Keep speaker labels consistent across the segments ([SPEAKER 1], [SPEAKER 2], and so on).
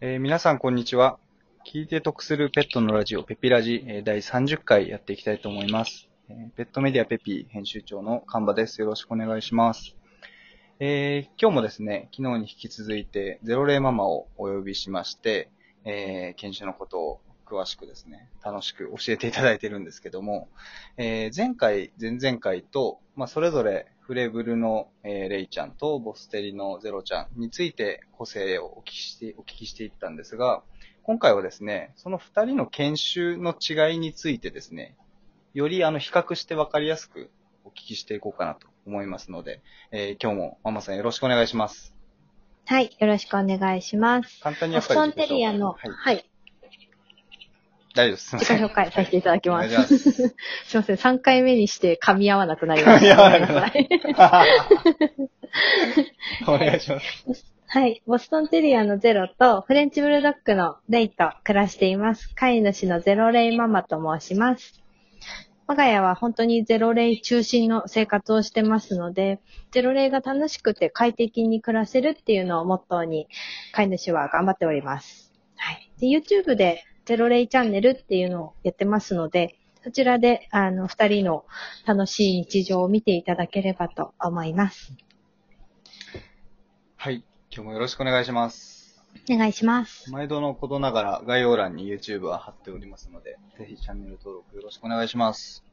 [SPEAKER 1] えー皆さんこんにちは。聞いて得するペットのラジオ、ペピラジ、第30回やっていきたいと思います。ペットメディアペピ編集長のカンバです。よろしくお願いします。えー今日もですね、昨日に引き続いて、ゼロレイママをお呼びしまして、えー研修のことを詳しくですね、楽しく教えていただいてるんですけども、えー前回、前々回と、まあ、それぞれフレブルの、えーレイちゃんとボステリのゼロちゃんについて個性をお聞きして、お聞きしていったんですが、今回はですね、その二人の研修の違いについてですね、よりあの比較してわかりやすくお聞きしていこうかなと思いますので、えー今日もママさんよろしくお願いします。
[SPEAKER 2] はい、よろしくお願いします。
[SPEAKER 1] 簡単にやっぱり自己紹介
[SPEAKER 2] テリアの、
[SPEAKER 1] はい、
[SPEAKER 2] はい、
[SPEAKER 1] 大丈夫です。
[SPEAKER 2] 自己紹介させていただきます。
[SPEAKER 1] す
[SPEAKER 2] すいません、3回目にして噛み合わなくなりました。
[SPEAKER 1] 噛み合わなくなっ
[SPEAKER 2] ごめんなさい
[SPEAKER 1] お願いします。
[SPEAKER 2] はい、ボストンテリアのゼロとフレンチブルドッグのレイと暮らしています。飼い主のゼロレイママと申します。我が家は本当にゼロレイ中心の生活をしてますので、ゼロレイが楽しくて快適に暮らせるっていうのをモットーに飼い主は頑張っております。はい。で、YouTube でゼロレイチャンネルっていうのをやってますので、そちらで、あの、二人の楽しい日常を見ていただければと思います。
[SPEAKER 1] はい。今日もよろしくお願いします。
[SPEAKER 2] お願いします。
[SPEAKER 1] 毎度のことながら概要欄に YouTube は貼っておりますので、ぜひチャンネル登録よろしくお願いします。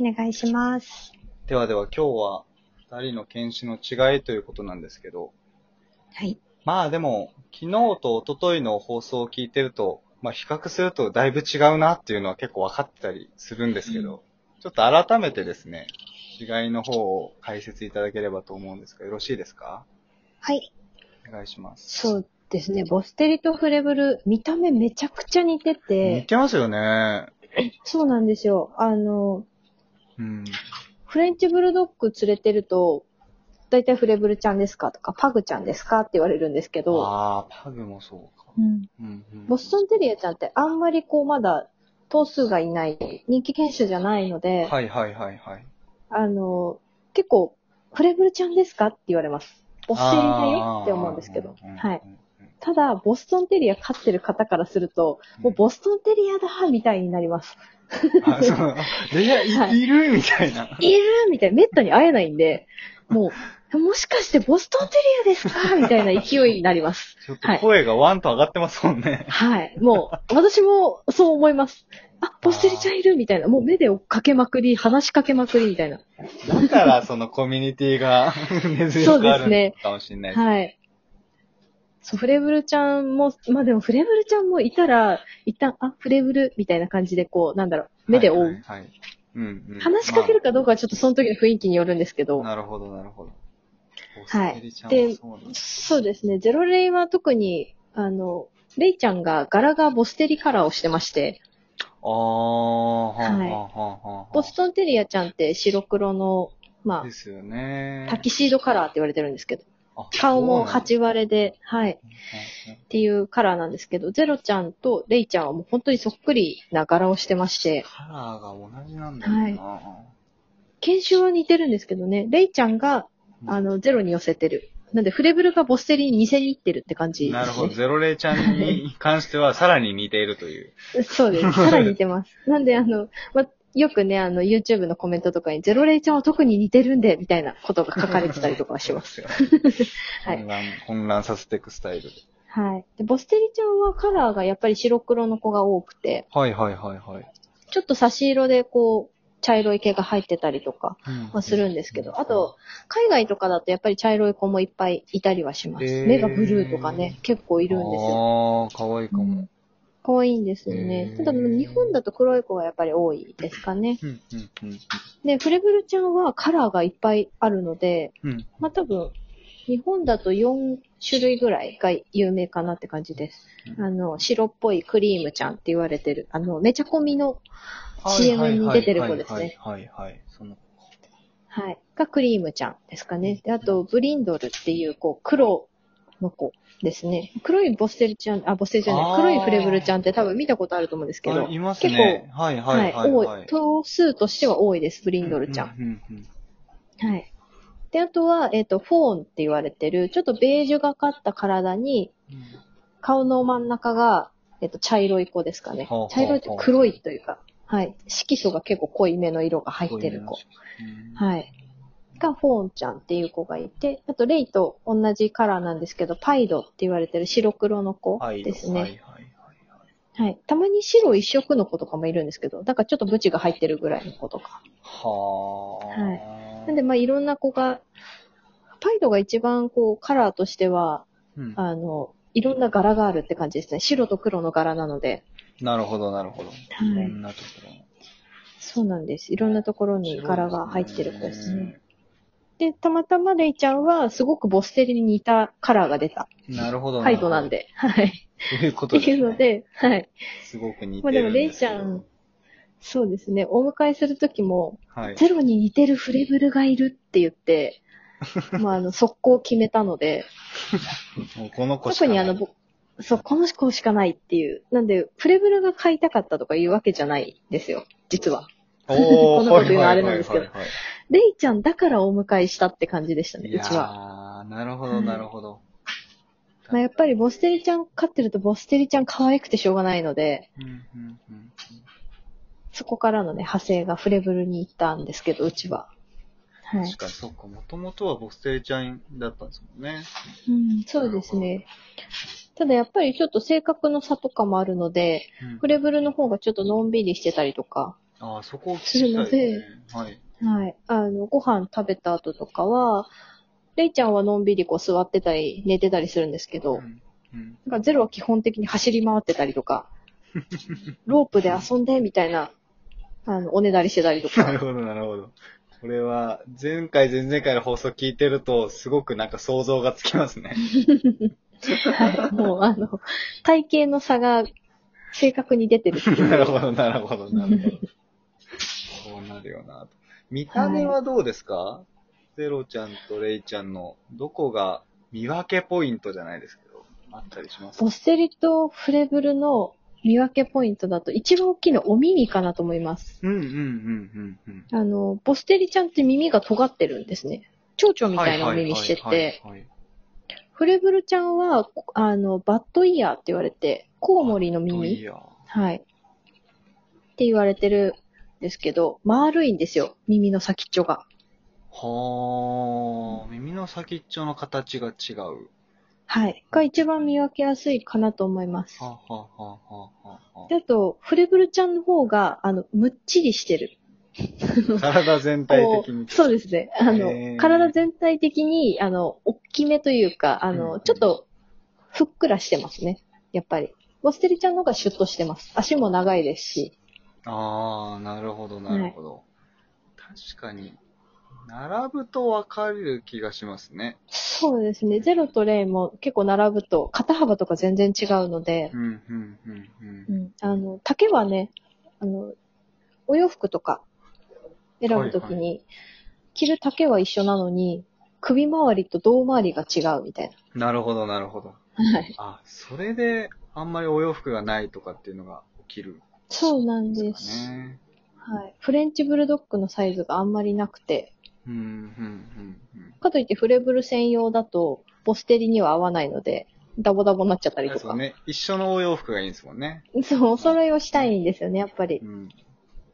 [SPEAKER 2] お願いします。
[SPEAKER 1] ではでは今日は二人の犬種の違いということなんですけど、
[SPEAKER 2] はい。
[SPEAKER 1] まあでも、昨日と一昨日の放送を聞いてると、まあ比較するとだいぶ違うなっていうのは結構分かってたりするんですけど、ちょっと改めてですね、違いの方を解説いただければと思うんですが、よろしいですか？
[SPEAKER 2] はい。
[SPEAKER 1] お願いします。
[SPEAKER 2] そうですね。ボステリとフレブル、見た目めちゃくちゃ似て
[SPEAKER 1] 似
[SPEAKER 2] て、
[SPEAKER 1] てますよね。
[SPEAKER 2] そうなんですよ。あの、
[SPEAKER 1] うん。
[SPEAKER 2] フレンチブルドッグ連れてると、だいたいフレブルちゃんですかとか、パグちゃんですかって言われるんですけど、
[SPEAKER 1] ああ、パグもそうか。
[SPEAKER 2] うん、
[SPEAKER 1] うんうん、
[SPEAKER 2] ボストンテリアちゃんってあんまりこうまだ頭数がいない人気犬種じゃないので、
[SPEAKER 1] はいはいはいはい。
[SPEAKER 2] あの、結構、フレブルちゃんですかって言われます。ボステリだよって思うんですけど。はい。
[SPEAKER 1] うん
[SPEAKER 2] ただ、ボストンテリア飼ってる方からすると、もうボストンテリアだみたいになります。
[SPEAKER 1] あ、そう。で、いや、いる？みたいな。
[SPEAKER 2] いる？みたいな、めったに会えないんで、もう、もしかしてボストンテリアですか？みたいな勢いになります。
[SPEAKER 1] ちょっと声がワンと上がってますもんね。
[SPEAKER 2] はい。もう、私もそう思います。あ、ボステリちゃんいるみたいな。もう目で追っかけまくり、話しかけまくりみたいな。
[SPEAKER 1] だから、そのコミュニティが 根強くあるのかもしれないです。
[SPEAKER 2] はい。そう、フレブルちゃんも、まあでもフレブルちゃんもいたら、一旦、あ、フレブルみたいな感じでこう、なんだろう、目で追う。
[SPEAKER 1] はいはいはいうんうん
[SPEAKER 2] 話しかけるかどうかはちょっとその時の雰囲気によるんですけど、
[SPEAKER 1] まあなるほど、なるほど。
[SPEAKER 2] はい。で
[SPEAKER 1] はそう
[SPEAKER 2] ですね。ゼロレイは特に、あの、レイちゃんが柄がボステリカラーをしてまして、
[SPEAKER 1] ああ、はあ、はあ、はあ。
[SPEAKER 2] ボストンテリアちゃんって白黒の、ま
[SPEAKER 1] ですよね。
[SPEAKER 2] あ、タキシードカラーって言われてるんですけど、
[SPEAKER 1] あ
[SPEAKER 2] 顔も
[SPEAKER 1] そうなんだ。
[SPEAKER 2] 8割れで、はい、っていうカラーなんですけど、ゼロちゃんとレイちゃんはもう本当にそっくりな柄をしてまして、
[SPEAKER 1] カラーが同じなんだよな。
[SPEAKER 2] 研修は似てるんですけどね、レイちゃんが、あの、ゼロに寄せてる。なんで、フレブルがボステリに似せに行ってるって感じね。
[SPEAKER 1] なるほど。ゼロレイちゃんに関しては さらに似ているという。
[SPEAKER 2] そうです。さらに似てます。なんで、あの、ま、よくね、あの、YouTube のコメントとかに、ゼロレイちゃんは特に似てるんで、みたいなことが書かれてたりとかはします。
[SPEAKER 1] よ。
[SPEAKER 2] はい
[SPEAKER 1] 混乱、混乱させていくスタイルで。
[SPEAKER 2] はい。で、ボステリちゃんはカラーがやっぱり白黒の子が多くて、
[SPEAKER 1] はいはいはいはい。
[SPEAKER 2] ちょっと差し色でこう、茶色い毛が入ってたりとかはするんですけど、あと、海外とかだとやっぱり茶色い子もいっぱいいたりはします。
[SPEAKER 1] へー
[SPEAKER 2] 目がブルーとかね、結構いるんですよ。
[SPEAKER 1] ああ、かわいいかも。
[SPEAKER 2] 可愛いんですよ
[SPEAKER 1] へ
[SPEAKER 2] ね。
[SPEAKER 1] ー
[SPEAKER 2] ただ、日本だと黒い子がやっぱり多いですかね。
[SPEAKER 1] うん、うん、うん。
[SPEAKER 2] で、フレブルちゃんはカラーがいっぱいあるので、
[SPEAKER 1] うん。
[SPEAKER 2] まあ、多分、日本だと4種類ぐらいが有名かなって感じです。
[SPEAKER 1] うん
[SPEAKER 2] あの、白っぽいクリームちゃんって言われてる、あの、めちゃ込みの CM に出てる子ですね。
[SPEAKER 1] はいはいはい。その、
[SPEAKER 2] はい。がクリームちゃんですかね。で、あと、ブリンドルっていう、こう、黒の子ですね。黒いボステルちゃん、あ、ボステルじゃない、黒いフレブルちゃんって多分見たことあると思うんですけど、
[SPEAKER 1] あいます
[SPEAKER 2] 結
[SPEAKER 1] ね。はい
[SPEAKER 2] 構、
[SPEAKER 1] はいはい、
[SPEAKER 2] 多
[SPEAKER 1] はい
[SPEAKER 2] い。。頭数としては多いです、ブリンドルちゃん。
[SPEAKER 1] うん。うんうん
[SPEAKER 2] はい。で、あとは、えっ、と、フォーンって言われてる、ちょっとベージュがかった体に、
[SPEAKER 1] うん
[SPEAKER 2] 顔の真ん中が、えっと、茶色い子ですかね。茶色いって黒いというか、はい。色素が結構濃いめの色が入ってる子。
[SPEAKER 1] うん
[SPEAKER 2] はい。が、フォーンちゃんっていう子がいて、あと、レイと同じカラーなんですけど、パイドって言われてる白黒の子
[SPEAKER 1] はい。
[SPEAKER 2] ですね。はい。たまに白一色の子とかもいるんですけど、なんかちょっとブチが入ってるぐらいの子とか。
[SPEAKER 1] はあ。
[SPEAKER 2] はいなんで、まあ、いろんな子が、パイドが一番こう、カラーとしては、
[SPEAKER 1] うん
[SPEAKER 2] あの、いろんな柄があるって感じですね。白と黒の柄なので。
[SPEAKER 1] なるほど、なるほど。
[SPEAKER 2] はい
[SPEAKER 1] いろんなところ。
[SPEAKER 2] そうなんです。いろんなところに柄が入ってる子ですね。。で、たまたまレイちゃんは、すごくボステリに似たカラーが出た。
[SPEAKER 1] なるほど。
[SPEAKER 2] パイドなん。で。はい。
[SPEAKER 1] そういうこ
[SPEAKER 2] って
[SPEAKER 1] とです、ね。
[SPEAKER 2] いうので、はい。
[SPEAKER 1] すごく似
[SPEAKER 2] まあでも、
[SPEAKER 1] てるんです
[SPEAKER 2] レイちゃん、そうですね、お迎えするときも、
[SPEAKER 1] はい。
[SPEAKER 2] ゼロに似てるフレブルがいるって言って、まあ、あの、速攻決めたので、
[SPEAKER 1] もうこの子しかない
[SPEAKER 2] 特にあの、ぼそう、この子しかないっていう。なんで、フレブルが買いたかったとかいうわけじゃないんですよ、実は。
[SPEAKER 1] おー
[SPEAKER 2] こんなこと言うのはあれなんですけど
[SPEAKER 1] はいはいはいはい
[SPEAKER 2] レイちゃんだからお迎えしたって感じでしたね、
[SPEAKER 1] いうや
[SPEAKER 2] ちは。
[SPEAKER 1] ーなるほど、
[SPEAKER 2] はい
[SPEAKER 1] なるほど。
[SPEAKER 2] まあ、やっぱりボステリちゃん飼ってるとボステリちゃん可愛くてしょうがないので、
[SPEAKER 1] うんうんうん
[SPEAKER 2] そこからのね、派生がフレブルに行ったんですけど、うちは。はい
[SPEAKER 1] 確。かに、そっか、もともとはボステリちゃんだったんですもんね。
[SPEAKER 2] うん、そうですね。ただやっぱりちょっと性格の差とかもあるので、
[SPEAKER 1] うん
[SPEAKER 2] フレブルの方がちょっとのんびりしてたりとか、
[SPEAKER 1] ああ、そこを聞きたいで。はい。
[SPEAKER 2] はい。あの、ご飯食べた後とかは、レイちゃんはのんびりこう座ってたり寝てたりするんですけど、
[SPEAKER 1] うんうん
[SPEAKER 2] なんかゼロは基本的に走り回ってたりとか、ロープで遊んでみたいな、あの、おねだりしてたりとか。
[SPEAKER 1] なるほど、なるほど。これは、前回、前々回の放送聞いてると、すごくなんか想像がつきますね。
[SPEAKER 2] はい。もう、あの、体型の差が正確に出てる。
[SPEAKER 1] なるほど、なるほど、なるほど。そうなるよなと。見た目はどうですか、ゼロちゃんとレイちゃんの、どこが見分けポイントじゃないですけど、あったりします
[SPEAKER 2] ボステリとフレブルの見分けポイントだと一番大きいのはお耳かなと思います。
[SPEAKER 1] うんうんうんうんうん。
[SPEAKER 2] あの、ボステリちゃんって耳が尖ってるんですね。蝶々みたいなお耳してて、
[SPEAKER 1] はいはいはいはい
[SPEAKER 2] フレブルちゃんは、あの、バッドイヤーって言われて、コウモリの
[SPEAKER 1] い
[SPEAKER 2] 耳
[SPEAKER 1] や
[SPEAKER 2] はい。って言われてるんですけど、丸いんですよ。耳の先っちょが。
[SPEAKER 1] はあ、耳の先っちょの形が違う。
[SPEAKER 2] はい。が一番見分けやすいかなと思います。
[SPEAKER 1] はあ、はあはあはあはあ
[SPEAKER 2] であと、フレブルちゃんの方が、あの、むっちりしてる。
[SPEAKER 1] 体全体
[SPEAKER 2] こ
[SPEAKER 1] 的に。
[SPEAKER 2] うそうですね。あの、体全体的に、あの、大きめというか、あ
[SPEAKER 1] うん
[SPEAKER 2] の、ちょっと、ふっくらしてますね。やっぱり。ボステリちゃんの方がシュッとしてます。足も長いですし。
[SPEAKER 1] ああ、なるほど、なるほど。確かに、並ぶと分かる気がしますね。
[SPEAKER 2] そうですね。ゼロとレイも結構並ぶと、肩幅とか全然違うので
[SPEAKER 1] う、ん、うん、うん、うん
[SPEAKER 2] う。ん。あの、丈はね、あの、お洋服とか選ぶときに、着る丈は一緒なのに、首周りと胴回りが違うみたい
[SPEAKER 1] なるほど、なるほど。
[SPEAKER 2] な。はい。
[SPEAKER 1] あ、それで、あんまりお洋服がないとかっていうのが起きる
[SPEAKER 2] そうなん
[SPEAKER 1] ん
[SPEAKER 2] で。
[SPEAKER 1] ですすかね。
[SPEAKER 2] はい。フレンチブルドッグのサイズがあんまりなくて。かといってフレブル専用だと、ボステリには合わないので、ダボダボになっちゃったりとか。
[SPEAKER 1] そうね。一緒のお洋服がいいんですもんね。
[SPEAKER 2] そう、お揃いをしたいんですよね、やっぱり
[SPEAKER 1] う。ん。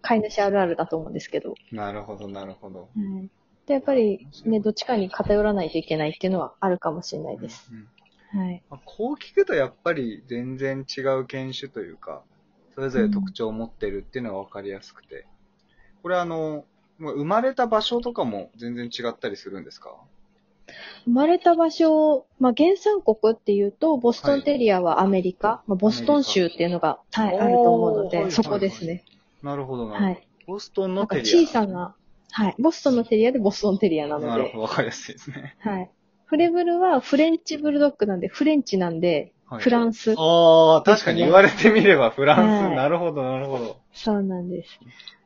[SPEAKER 2] 飼い主あるあるだと思うんですけど。
[SPEAKER 1] なるほど、なるほど。
[SPEAKER 2] はい。で、やっぱりね、どっちかに偏らないといけないっていうのはあるかもしれないです。
[SPEAKER 1] うん
[SPEAKER 2] はい。
[SPEAKER 1] まあこう聞くとやっぱり全然違う犬種というか、それぞれ特徴を持ってるっていうのが分かりやすくて。これあの、まあ生まれた場所とかも全然違ったりするんですか？
[SPEAKER 2] 生まれた場所、まあ、原産国っていうと、ボストンテリアはアメリカ、まあ、ボストン州っていうのが、はい、あると思うので、
[SPEAKER 1] はいはい
[SPEAKER 2] そこですね。
[SPEAKER 1] なるほどな。
[SPEAKER 2] はい。
[SPEAKER 1] ボストンのテリア。
[SPEAKER 2] 小さな、はい。ボストンのテリアでボストンテリアなので
[SPEAKER 1] なるほ、ど、分かりやすいですね。
[SPEAKER 2] はい。フレブルはフレンチブルドッグなんで、フレンチなんで、
[SPEAKER 1] はい
[SPEAKER 2] フランス。
[SPEAKER 1] ああ、確かに言われてみればフランス。
[SPEAKER 2] はい
[SPEAKER 1] なるほど、なるほど。
[SPEAKER 2] そうなんです。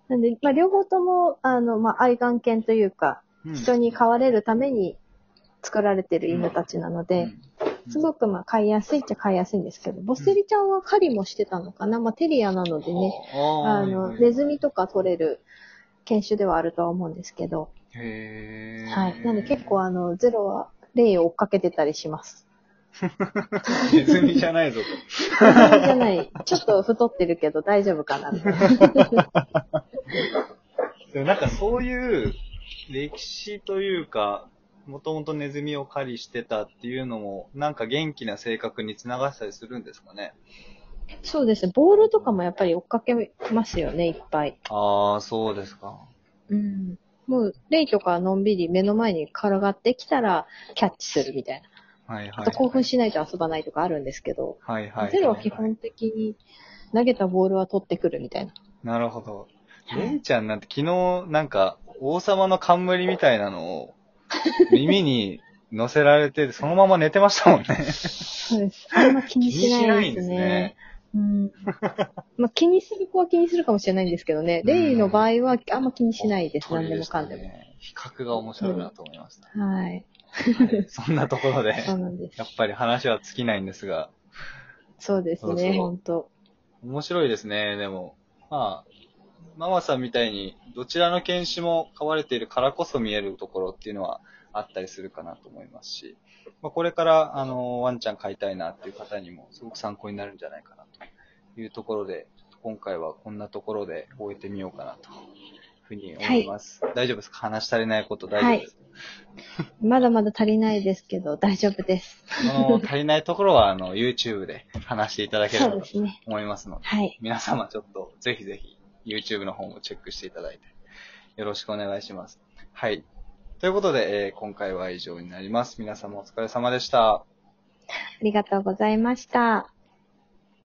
[SPEAKER 2] なんで、まあ、両方とも、あの、まあ、愛玩犬というか、
[SPEAKER 1] うん。
[SPEAKER 2] 人に飼われるために作られてる犬たちなので、
[SPEAKER 1] うん。
[SPEAKER 2] すごくまあ飼いやすいっちゃ飼いやすいんですけど、ボステリちゃんは狩りもしてたのかな、まあテリアなのでね、あの、ネズミとか取れる犬種ではあるとは思うんですけど、
[SPEAKER 1] へー。
[SPEAKER 2] はい。なんで結構あの、ゼロはレイを追っかけてたりします。
[SPEAKER 1] ネズミじゃないぞと。
[SPEAKER 2] ネズミじゃない。ちょっと太ってるけど大丈夫かな。
[SPEAKER 1] でもなんかそういう歴史というか、もともとネズミを狩りしてたっていうのも、なんか元気な性格につながったりするんですかね。
[SPEAKER 2] そうですね。ボールとかもやっぱり追っかけますよね、いっぱい。
[SPEAKER 1] ああ、そうですか。
[SPEAKER 2] うん。もう、レイとかのんびり目の前に転がってきたら、キャッチするみたいな。
[SPEAKER 1] はいはい。
[SPEAKER 2] あと興奮しないと遊ばないとかあるんですけど、
[SPEAKER 1] はいはい。
[SPEAKER 2] ゼロは基本的に投げたボールは取ってくるみたいな。
[SPEAKER 1] なるほど。レイちゃんなんて昨日なんか王様の冠みたいなのを耳に乗せられて、そのまま寝てましたもんね。
[SPEAKER 2] そうです。あんま気にしないですね。うん。まあ気にする子は気にするかもしれないんですけどね。レイの場合はあんま気にしないです。何でもかんでも。
[SPEAKER 1] ね。比較が面白いなと思いました。
[SPEAKER 2] はい。
[SPEAKER 1] はい そんなところで、
[SPEAKER 2] です
[SPEAKER 1] や。っぱり話は尽きないんですが、
[SPEAKER 2] そうですね、ほんと。
[SPEAKER 1] 面白いですね、でも。まあ、ママさんみたいに、どちらの犬種も飼われているからこそ見えるところっていうのはあったりするかなと思いますし、まあ、これから、あの、ワンちゃん飼いたいなっていう方にもすごく参考になるんじゃないかなというところで、今回はこんなところで終えてみようかなとふうに思います。大丈夫ですか？話し足りないこと大丈夫ですか、
[SPEAKER 2] まだまだ足りないですけど、大丈夫です。
[SPEAKER 1] 足りないところは、あの、YouTube で話していただけれ
[SPEAKER 2] そ
[SPEAKER 1] ばと。思いますので、
[SPEAKER 2] はい。
[SPEAKER 1] 皆様ちょっとぜひぜひ YouTube の方もチェックしていただいてよろしくお願いします。はい。ということで、えー今回は以上になります。皆様お疲れ様でした。
[SPEAKER 2] ありがとうございました。